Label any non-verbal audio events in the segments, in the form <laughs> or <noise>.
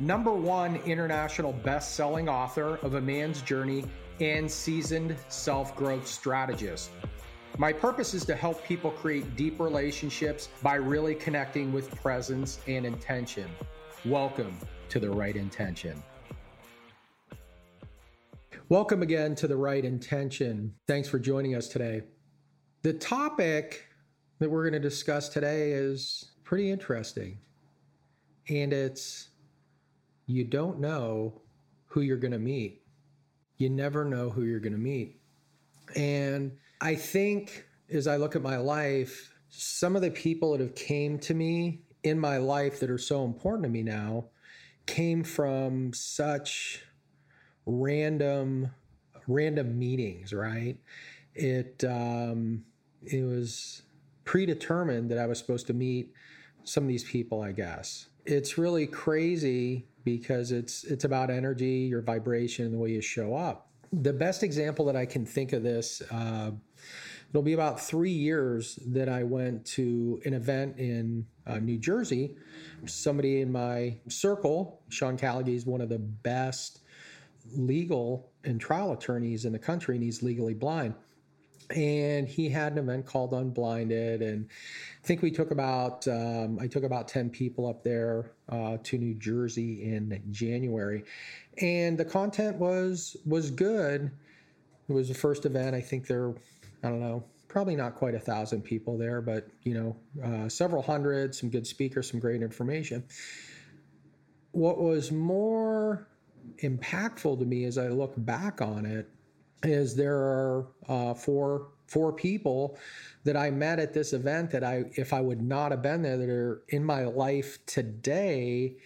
number one international best selling author of A Man's Journey, and seasoned self growth strategist. My purpose is to help people create deep relationships by really connecting with presence and intention. Welcome to The Right Intention. Welcome again to The Right Intention. Thanks for joining us today. The topic that we're going to discuss today is pretty interesting. And it's you don't know who you're going to meet. You never know who you're going to meet. And I think as I look at my life, some of the people that have came to me in my life that are so important to me now came from such random random meetings, right? It um, it was predetermined that I was supposed to meet some of these people, I guess. It's really crazy because it's it's about energy, your vibration, and the way you show up. The best example that I can think of this, uh, it'll be about three years that I went to an event in uh, New Jersey. Somebody in my circle, Sean Callagy, is one of the best legal and trial attorneys in the country, and he's legally blind and he had an event called unblinded and i think we took about um, i took about 10 people up there uh, to new jersey in january. And the content was was good. It was the first event. I think there i don't know probably not quite a thousand people there but you know uh, several hundred some good speakers some great information. What was more impactful to me as i look back on it is there are uh, four four people that I met at this event that I if I would not have been there that are in my life today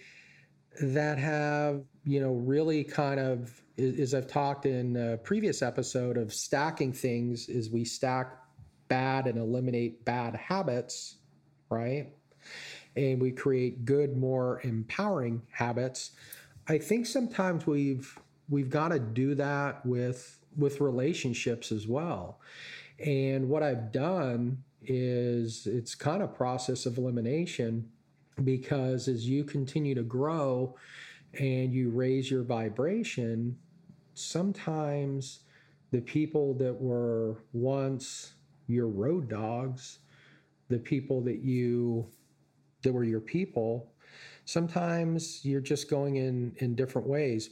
that have you know really kind of as I've talked in a previous episode of stacking things is we stack bad and eliminate bad habits right and we create good more empowering habits I think sometimes we've we've got to do that with with relationships as well. And what I've done is it's kind of process of elimination because as you continue to grow and you raise your vibration, sometimes the people that were once your road dogs, the people that you that were your people, sometimes you're just going in in different ways.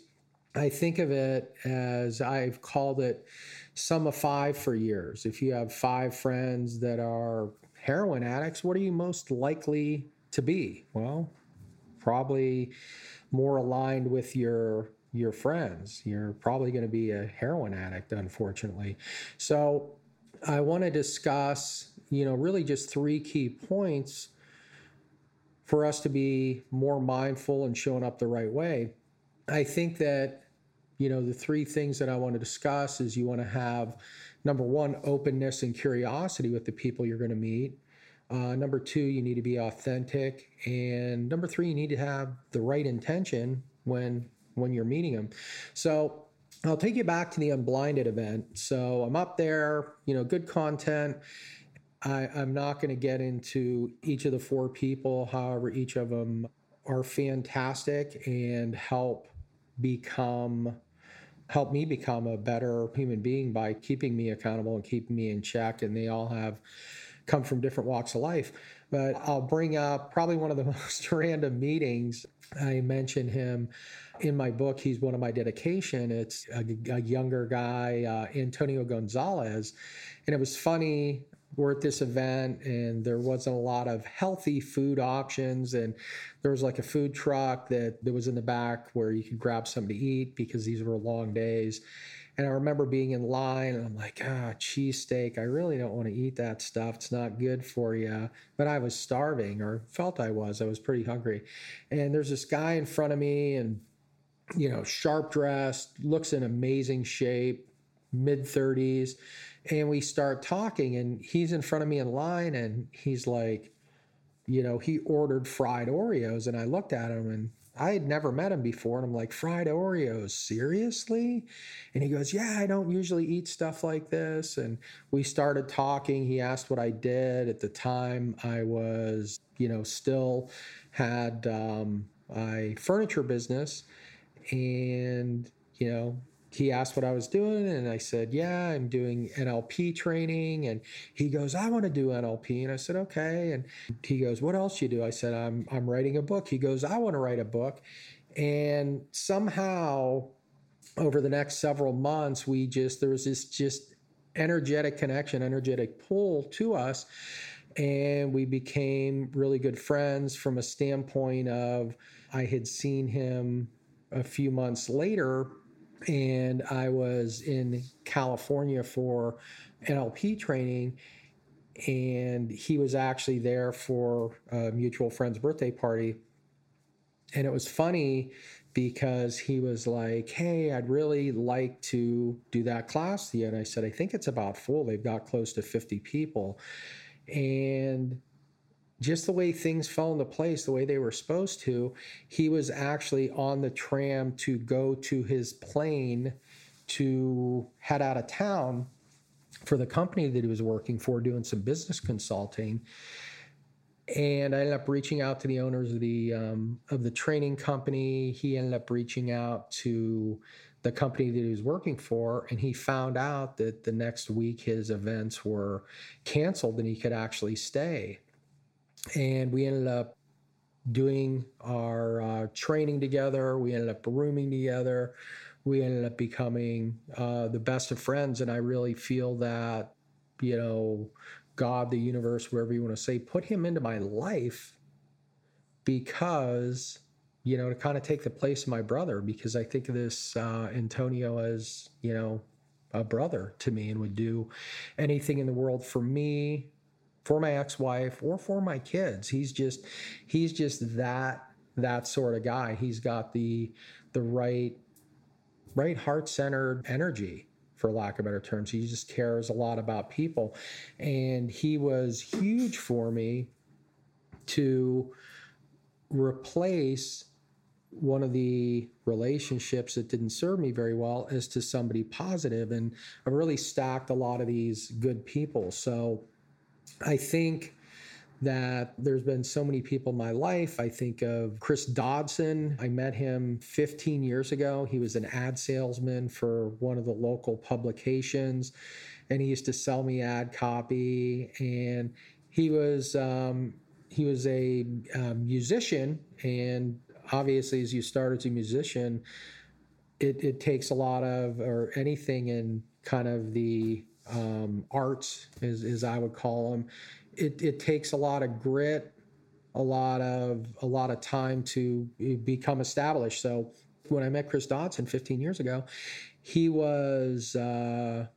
I think of it as I've called it sum of five for years. If you have five friends that are heroin addicts, what are you most likely to be? Well, probably more aligned with your your friends. You're probably going to be a heroin addict, unfortunately. So I want to discuss, you know, really just three key points for us to be more mindful and showing up the right way. I think that, you know, the three things that I want to discuss is you want to have number one, openness and curiosity with the people you're going to meet. Uh, number two, you need to be authentic, and number three, you need to have the right intention when when you're meeting them. So I'll take you back to the unblinded event. So I'm up there, you know, good content. I, I'm not going to get into each of the four people. However, each of them are fantastic and help become helped me become a better human being by keeping me accountable and keeping me in check. And they all have come from different walks of life. But I'll bring up probably one of the <laughs> most random meetings. I mentioned him in my book. He's one of my dedication. It's a, a younger guy, uh, Antonio Gonzalez. And it was funny we're at this event and there wasn't a lot of healthy food options and there was like a food truck that, that was in the back where you could grab something to eat because these were long days and I remember being in line and I'm like, ah, cheesesteak. I really don't want to eat that stuff. It's not good for you. But I was starving or felt I was. I was pretty hungry. And there's this guy in front of me and, you know, sharp dressed, looks in amazing shape, mid 30s. And we start talking and he's in front of me in line and he's like, you know, he ordered fried Oreos. And I looked at him and I had never met him before. And I'm like, fried Oreos, seriously? And he goes, yeah, I don't usually eat stuff like this. And we started talking. He asked what I did. At the time, I was, you know, still had um, a furniture business. And, you know, he asked what I was doing, and I said, Yeah, I'm doing NLP training. And he goes, I want to do NLP. And I said, Okay. And he goes, What else you do? I said, I'm I'm writing a book. He goes, I want to write a book. And somehow over the next several months, we just there was this just energetic connection, energetic pull to us. And we became really good friends from a standpoint of I had seen him a few months later and I was in California for NLP training. And he was actually there for a mutual friend's birthday party. And it was funny because he was like, Hey, I'd really like to do that class. And I said, I think it's about full. They've got close to 50 people. And just the way things fell into place, the way they were supposed to, he was actually on the tram to go to his plane to head out of town for the company that he was working for, doing some business consulting. And I ended up reaching out to the owners of the um, of the training company. He ended up reaching out to the company that he was working for, and he found out that the next week his events were canceled and he could actually stay and we ended up doing our uh, training together. We ended up rooming together. We ended up becoming uh, the best of friends. And I really feel that, you know, God, the universe, wherever you want to say, put him into my life because, you know, to kind of take the place of my brother, because I think of this uh, Antonio as, you know, a brother to me and would do anything in the world for me for my ex-wife or for my kids. He's just he's just that that sort of guy. He's got the the right right heart-centered energy for lack of better terms. He just cares a lot about people. And he was huge for me to replace one of the relationships that didn't serve me very well as to somebody positive and i really stacked a lot of these good people so I think that there's been so many people in my life. I think of Chris Dodson. I met him 15 years ago. He was an ad salesman for one of the local publications, and he used to sell me ad copy. And he was um, he was a um, musician, and obviously, as you start as a musician, it, it takes a lot of or anything in kind of the um, arts, as, as I would call them, it, it takes a lot of grit, a lot of a lot of time to become established. So when I met Chris Dodson 15 years ago, he was uh,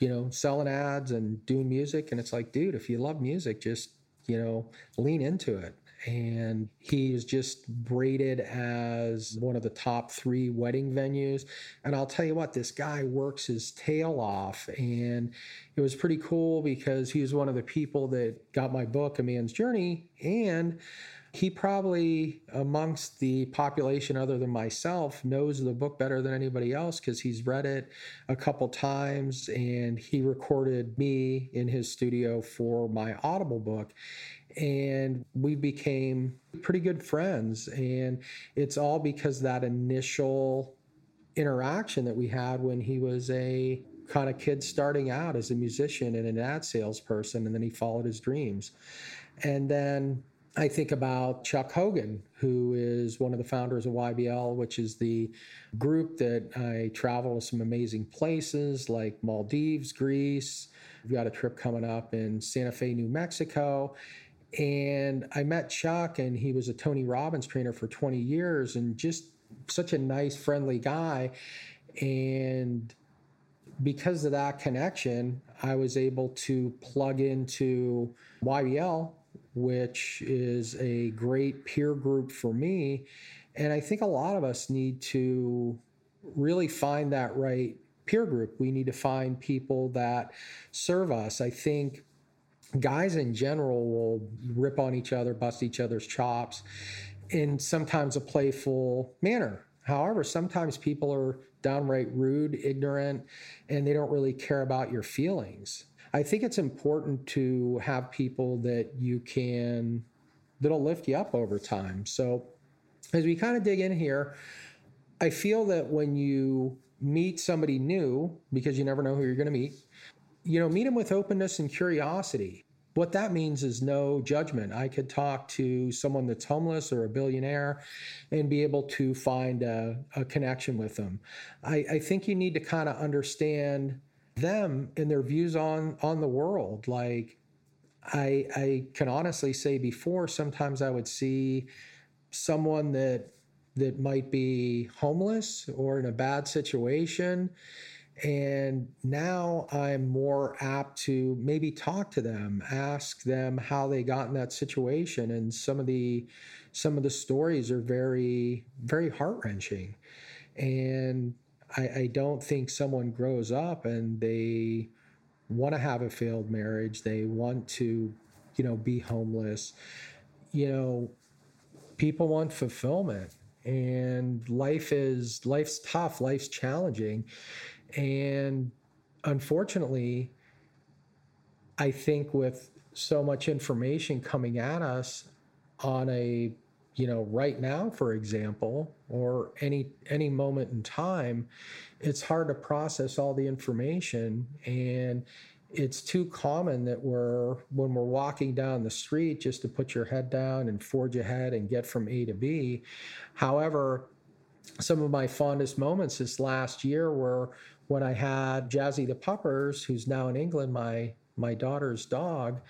you know selling ads and doing music, and it's like, dude, if you love music, just you know lean into it and he is just rated as one of the top three wedding venues. And I'll tell you what, this guy works his tail off. And it was pretty cool because he was one of the people that got my book, A Man's Journey. And he probably, amongst the population other than myself, knows the book better than anybody else because he's read it a couple times and he recorded me in his studio for my Audible book and we became pretty good friends and it's all because that initial interaction that we had when he was a kind of kid starting out as a musician and an ad salesperson, and then he followed his dreams. And then I think about Chuck Hogan, who is one of the founders of YBL, which is the group that I travel to some amazing places like Maldives, Greece. We've got a trip coming up in Santa Fe, New Mexico. And I met Chuck, and he was a Tony Robbins trainer for 20 years and just such a nice, friendly guy. And because of that connection, I was able to plug into YBL which is a great peer group for me. And I think a lot of us need to really find that right peer group. We need to find people that serve us. I think guys in general will rip on each other, bust each other's chops in sometimes a playful manner. However, sometimes people are downright rude, ignorant, and they don't really care about your feelings. I think it's important to have people that you can, that'll lift you up over time. So as we kind of dig in here, I feel that when you meet somebody new, because you never know who you're going to meet, you know, meet them with openness and curiosity. What that means is no judgment. I could talk to someone that's homeless or a billionaire and be able to find a, a connection with them. I, I think you need to kind of understand them and their views on on the world. Like I I can honestly say before sometimes I would see someone that that might be homeless or in a bad situation and now I'm more apt to maybe talk to them, ask them how they got in that situation. And some of the some of the stories are very, very heart wrenching. And I, I don't think someone grows up and they want to have a failed marriage. They want to, you know, be homeless. You know, people want fulfillment and life is life's tough life's challenging and unfortunately i think with so much information coming at us on a you know right now for example or any any moment in time it's hard to process all the information. And it's too common that we're when we're walking down the street just to put your head down and forge ahead and get from A to B. However some of my fondest moments this last year were when I had Jazzy the Puppers who's now in England my my daughter's dog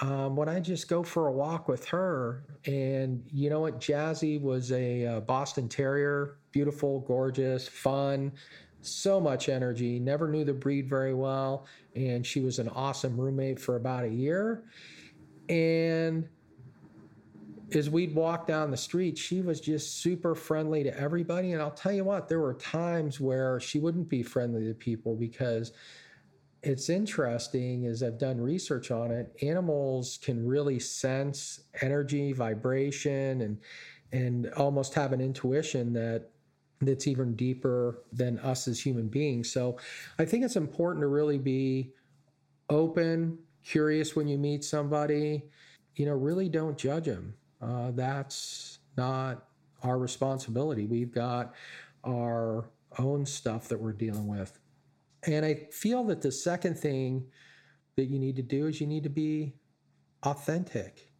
um, when I just go for a walk with her. And you know what? Jazzy was a, a Boston Terrier, beautiful, gorgeous, fun, so much energy. Never knew the breed very well. And she was an awesome roommate for about a year. And as we'd walk down the street, she was just super friendly to everybody. And I'll tell you what, there were times where she wouldn't be friendly to people because it's interesting as I've done research on it, animals can really sense energy, vibration, and and almost have an intuition that that's even deeper than us as human beings. So I think it's important to really be open, curious when you meet somebody. You know, really don't judge them. Uh, that's not our responsibility. We've got our own stuff that we're dealing with. And I feel that the second thing that you need to do is you need to be authentic.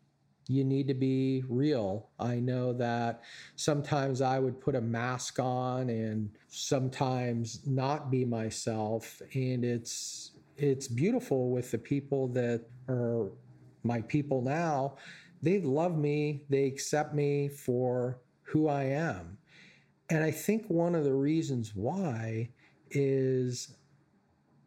You need to be real. I know that sometimes I would put a mask on and sometimes not be myself and it's it's beautiful with the people that are my people now. They love me, they accept me for who I am. And I think one of the reasons why is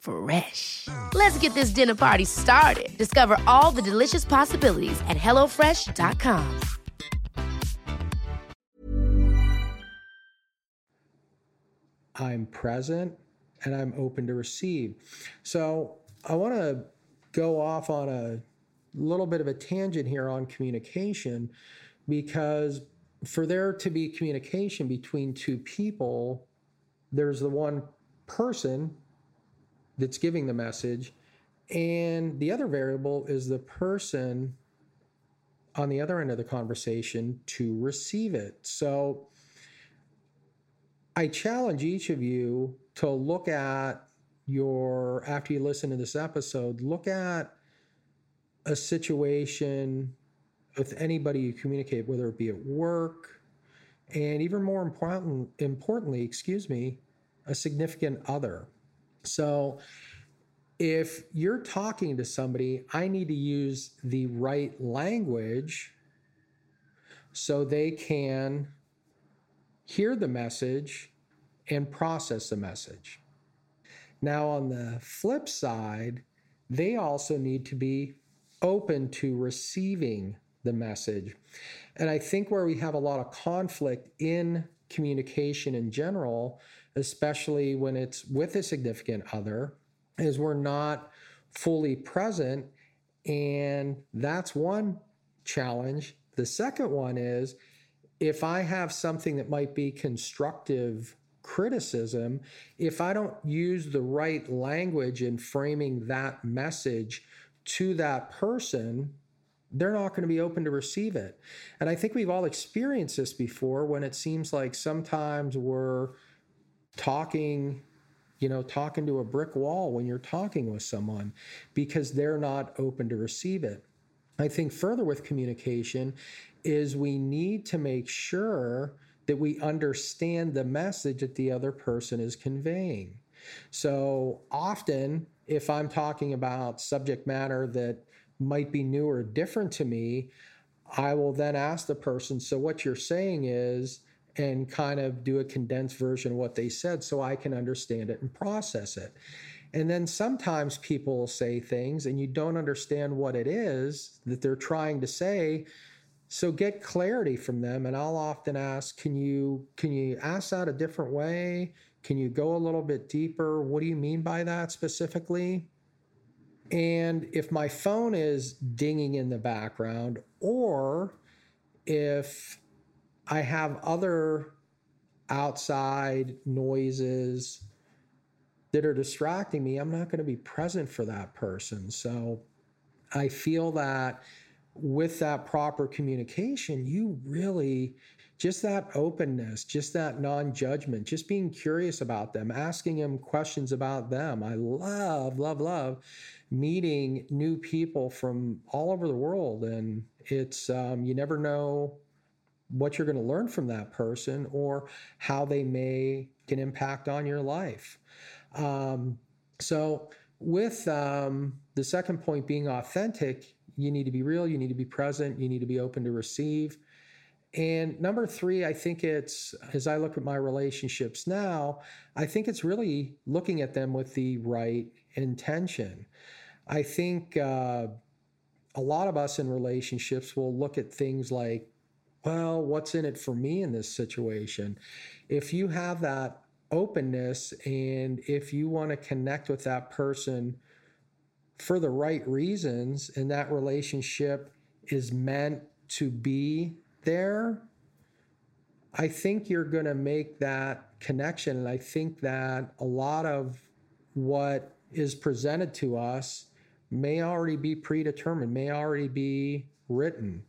Fresh. Let's get this dinner party started. Discover all the delicious possibilities at hellofresh.com. I'm present and I'm open to receive. So I want to go off on a little bit of a tangent here on communication because for there to be communication between two people, there's the one person that's giving the message, and the other variable is the person on the other end of the conversation to receive it. So I challenge each of you to look at your, after you listen to this episode, look at a situation with anybody you communicate, whether it be at work, and even more important, importantly, excuse me, a significant other. So if you're talking to somebody, I need to use the right language so they can hear the message and process the message. Now, on the flip side, they also need to be open to receiving the message. And I think where we have a lot of conflict in communication in general, especially when it's with a significant other, is we're not fully present. And that's one challenge. The second one is if I have something that might be constructive criticism, if I don't use the right language in framing that message to that person, they're not going to be open to receive it. And I think we've all experienced this before when it seems like sometimes we're talking you know, talking to a brick wall when you're talking with someone because they're not open to receive it. I think further with communication is we need to make sure that we understand the message that the other person is conveying. So often, if I'm talking about subject matter that might be new or different to me, I will then ask the person, So, what you're saying is, and kind of do a condensed version of what they said so I can understand it and process it. And then sometimes people say things and you don't understand what it is that they're trying to say so get clarity from them and I'll often ask, can you can you ask that a different way? Can you go a little bit deeper? What do you mean by that specifically? And if my phone is dinging in the background or if I have other outside noises that are distracting me, I'm not going to be present for that person. So I feel that with that proper communication, you really just that openness, just that non judgment, just being curious about them, asking them questions about them. I love, love, love meeting new people from all over the world. And it's, um, you never know what you're going to learn from that person or how they may can impact on your life. Um, so, with um, the second point being authentic, you need to be real, you need to be present, you need to be open to receive. And number three, I think it's, as I look at my relationships now, I think it's really looking at them with the right intention. I think uh, a lot of us in relationships will look at things like, well, what's in it for me in this situation? If you have that openness and if you want to connect with that person for the right reasons and that relationship is meant to be there, I think you're going to make that connection. And I think that a lot of what is presented to us may already be predetermined, may already be written.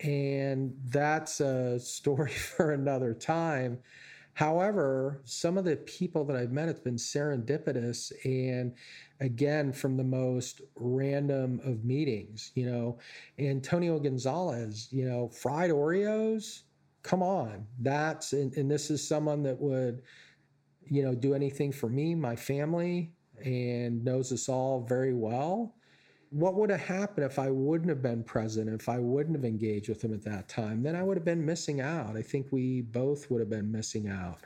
And that's a story <laughs> for another time. However, some of the people that I've met, it's been serendipitous and again from the most random of meetings. You know, Antonio Gonzalez, you know, fried Oreos, come on. That's, and, and this is someone that would, you know, do anything for me, my family, and knows us all very well. What would have happened if I wouldn't have been present, if I wouldn't have engaged with him at that time? Then I would have been missing out. I think we both would have been missing out.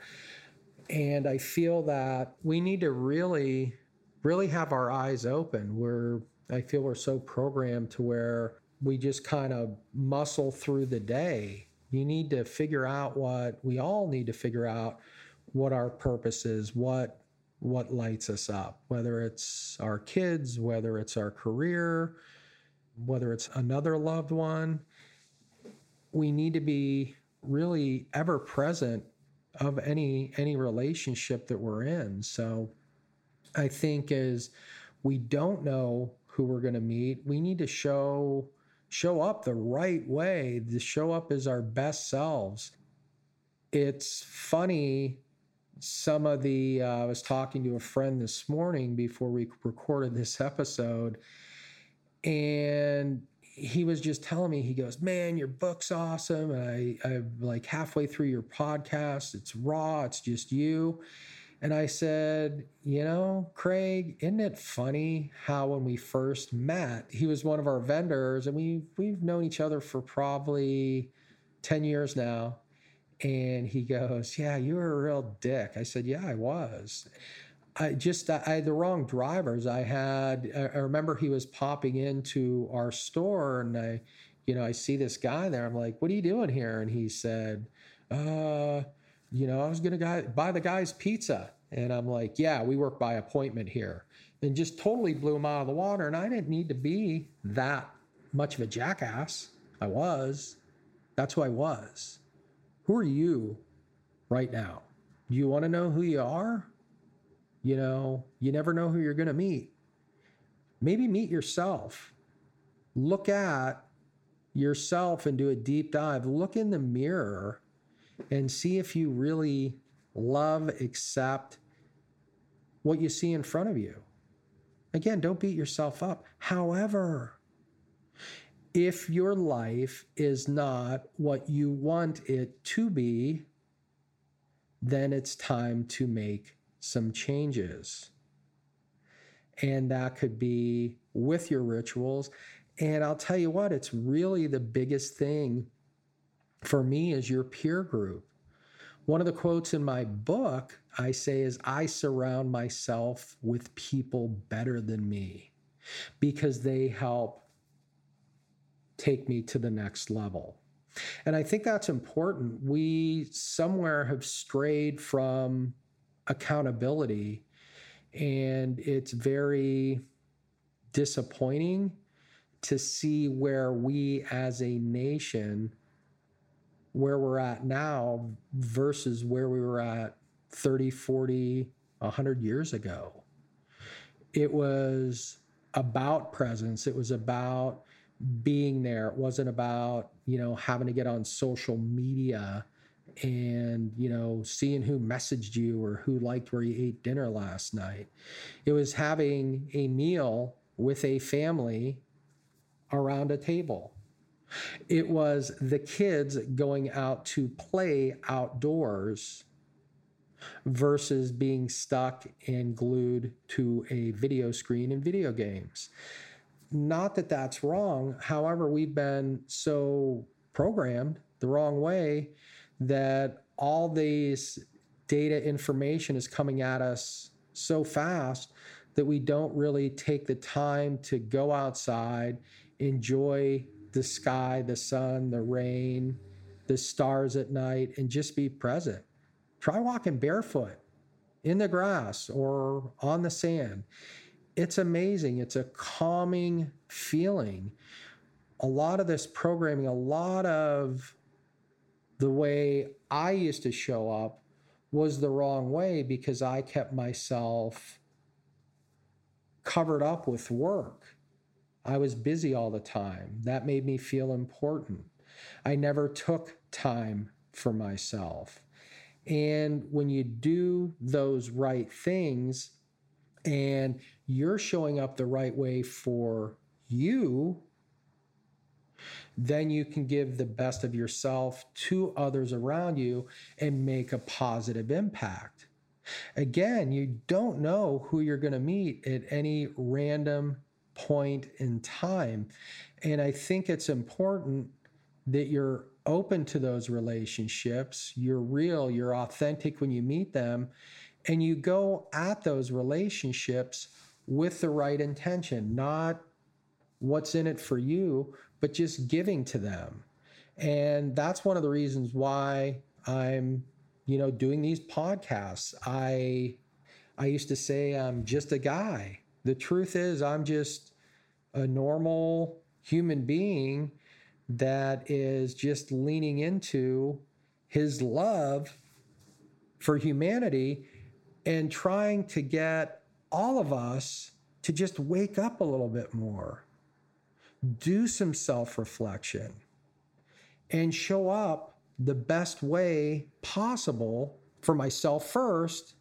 And I feel that we need to really, really have our eyes open. We're, I feel we're so programmed to where we just kind of muscle through the day. You need to figure out what we all need to figure out what our purpose is, what what lights us up, whether it's our kids, whether it's our career, whether it's another loved one. We need to be really ever present of any any relationship that we're in. So I think as we don't know who we're going to meet, we need to show show up the right way, to show up as our best selves. It's funny some of the uh, I was talking to a friend this morning before we recorded this episode and he was just telling me he goes man your book's awesome and I, i'm like halfway through your podcast it's raw it's just you. And i said you know craig isn't it funny how when we first met he was one of our vendors and we've we've known each other for probably 10 years now and he goes yeah you were a real dick i said yeah i was I just I had the wrong drivers. I had I remember he was popping into our store and I you know I see this guy there. I'm like, "What are you doing here?" And he said, "Uh, you know, I was going to buy the guy's pizza." And I'm like, "Yeah, we work by appointment here." And just totally blew him out of the water and I didn't need to be that much of a jackass. I was. That's who I was. Who are you right now? Do you want to know who you are? You know, you never know who you're going to meet. Maybe meet yourself. Look at yourself and do a deep dive. Look in the mirror and see if you really love, accept what you see in front of you. Again, don't beat yourself up. However, if your life is not what you want it to be, then it's time to make some changes. And that could be with your rituals. And I'll tell you what, it's really the biggest thing for me is your peer group. One of the quotes in my book I say is I surround myself with people better than me because they help take me to the next level. And I think that's important. We somewhere have strayed from accountability. And it's very disappointing to see where we as a nation, where we're at now versus where we were at 30, 40, 100 years ago. It was about presence, it was about being there. It wasn't about, you know, having to get on social media and you know seeing who messaged you or who liked where you ate dinner last night. It was having a meal with a family around a table. It was the kids going out to play outdoors versus being stuck and glued to a video screen and video games not that that's wrong however we've been so programmed the wrong way that all these data information is coming at us so fast that we don't really take the time to go outside, enjoy the sky, the sun, the rain, the stars at night, and just be present. Try walking barefoot in the grass or on the sand. It's amazing. It's a calming feeling. A lot of this programming, a lot of the way I used to show up was the wrong way because I kept myself covered up with work. I was busy all the time. That made me feel important. I never took time for myself. And when you do those right things and you're showing up the right way for you, then you can give the best of yourself to others around you and make a positive impact. Again, you don't know who you're going to meet at any random point in time. And I think it's important that you're open to those relationships, you're real, you're authentic when you meet them, and you go at those relationships with the right intention, not what's in it for you, but just giving to them. And that's one of the reasons why I'm, you know, doing these podcasts. I I used to say I'm just a guy. The truth is I'm just a normal human being that is just leaning into his love for humanity and trying to get all of us to just wake up a little bit more, do some self reflection, and show up the best way possible for myself first.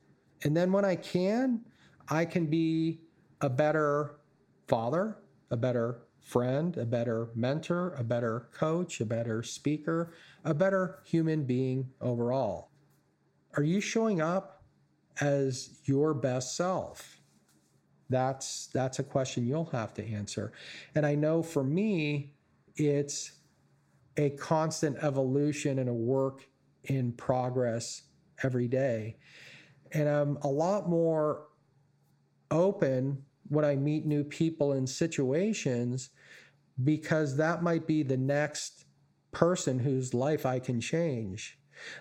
And then when I can, I can be a better father, a better friend, a better mentor, a better coach, a better speaker, a better human being overall. Are you showing up as your best self? That's that's a question you'll have to answer. And I know for me it's a constant evolution and a work in progress every day. And I'm a lot more open when I meet new people in situations because that might be the next person whose life I can change.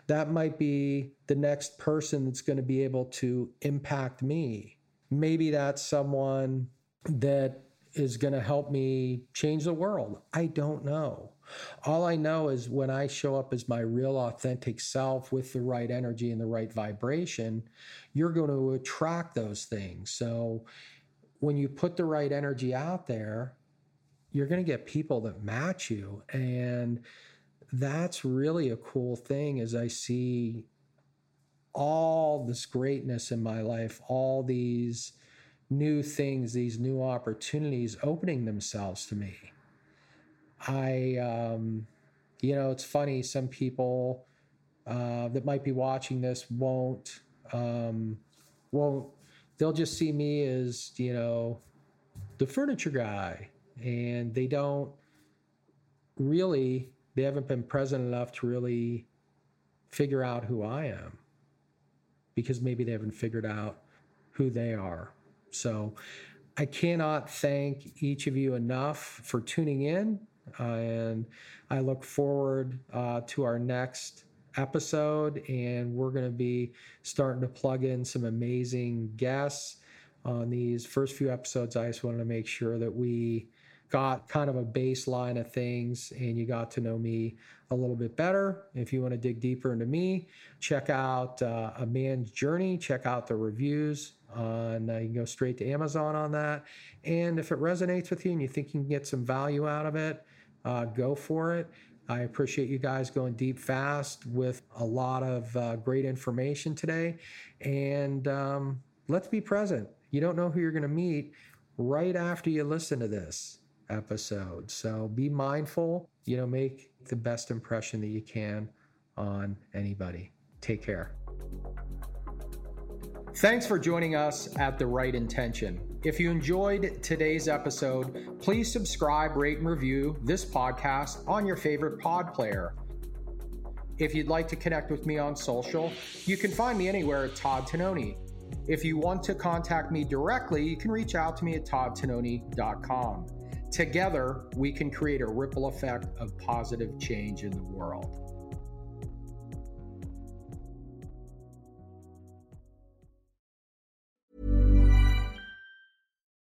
That might be the next person that's going to be able to impact me. Maybe that's someone that is going to help me change the world. I don't know. All I know is when I show up as my real authentic self with the right energy and the right vibration, you're going to attract those things. So when you put the right energy out there, you're going to get people that match you. And that's really a cool thing as I see all this greatness in my life, all these new things, these new opportunities opening themselves to me. I, um, you know, it's funny, some people uh, that might be watching this won't, um, won't they'll just see me as, you know, the furniture guy. And they don't really, they haven't been present enough to really figure out who I am because maybe they haven't figured out who they are. So I cannot thank each of you enough for tuning in. Uh, and I look forward uh, to our next episode, and we're going to be starting to plug in some amazing guests on these first few episodes. I just wanted to make sure that we got kind of a baseline of things and you got to know me a little bit better. If you want to dig deeper into me, check out uh, A Man's Journey, check out the reviews on, uh, you can go straight to Amazon on that. And if it resonates with you and you think you can get some value out of it, uh, go for it. I appreciate you guys going deep fast with a lot of uh, great information today. And um, let's be present. You don't know who you're going to meet right after you listen to this episode. So be mindful, you know, make the best impression that you can on anybody. Take care. Thanks for joining us at The Right Intention. If you enjoyed today's episode, please subscribe, rate, and review this podcast on your favorite pod player. If you'd like to connect with me on social, you can find me anywhere at Todd Tononi. If you want to contact me directly, you can reach out to me at toddtononi.com. Together, we can create a ripple effect of positive change in the world.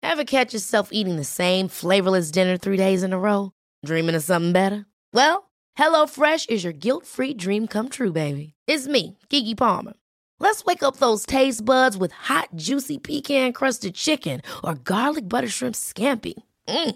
Ever catch yourself eating the same flavorless dinner three days in a row? Dreaming of something better? Well, HelloFresh is your guilt free dream come true, baby. It's me, Keke Palmer. Let's wake up those taste buds with hot, juicy pecan crusted chicken or garlic butter shrimp scampi. Mm.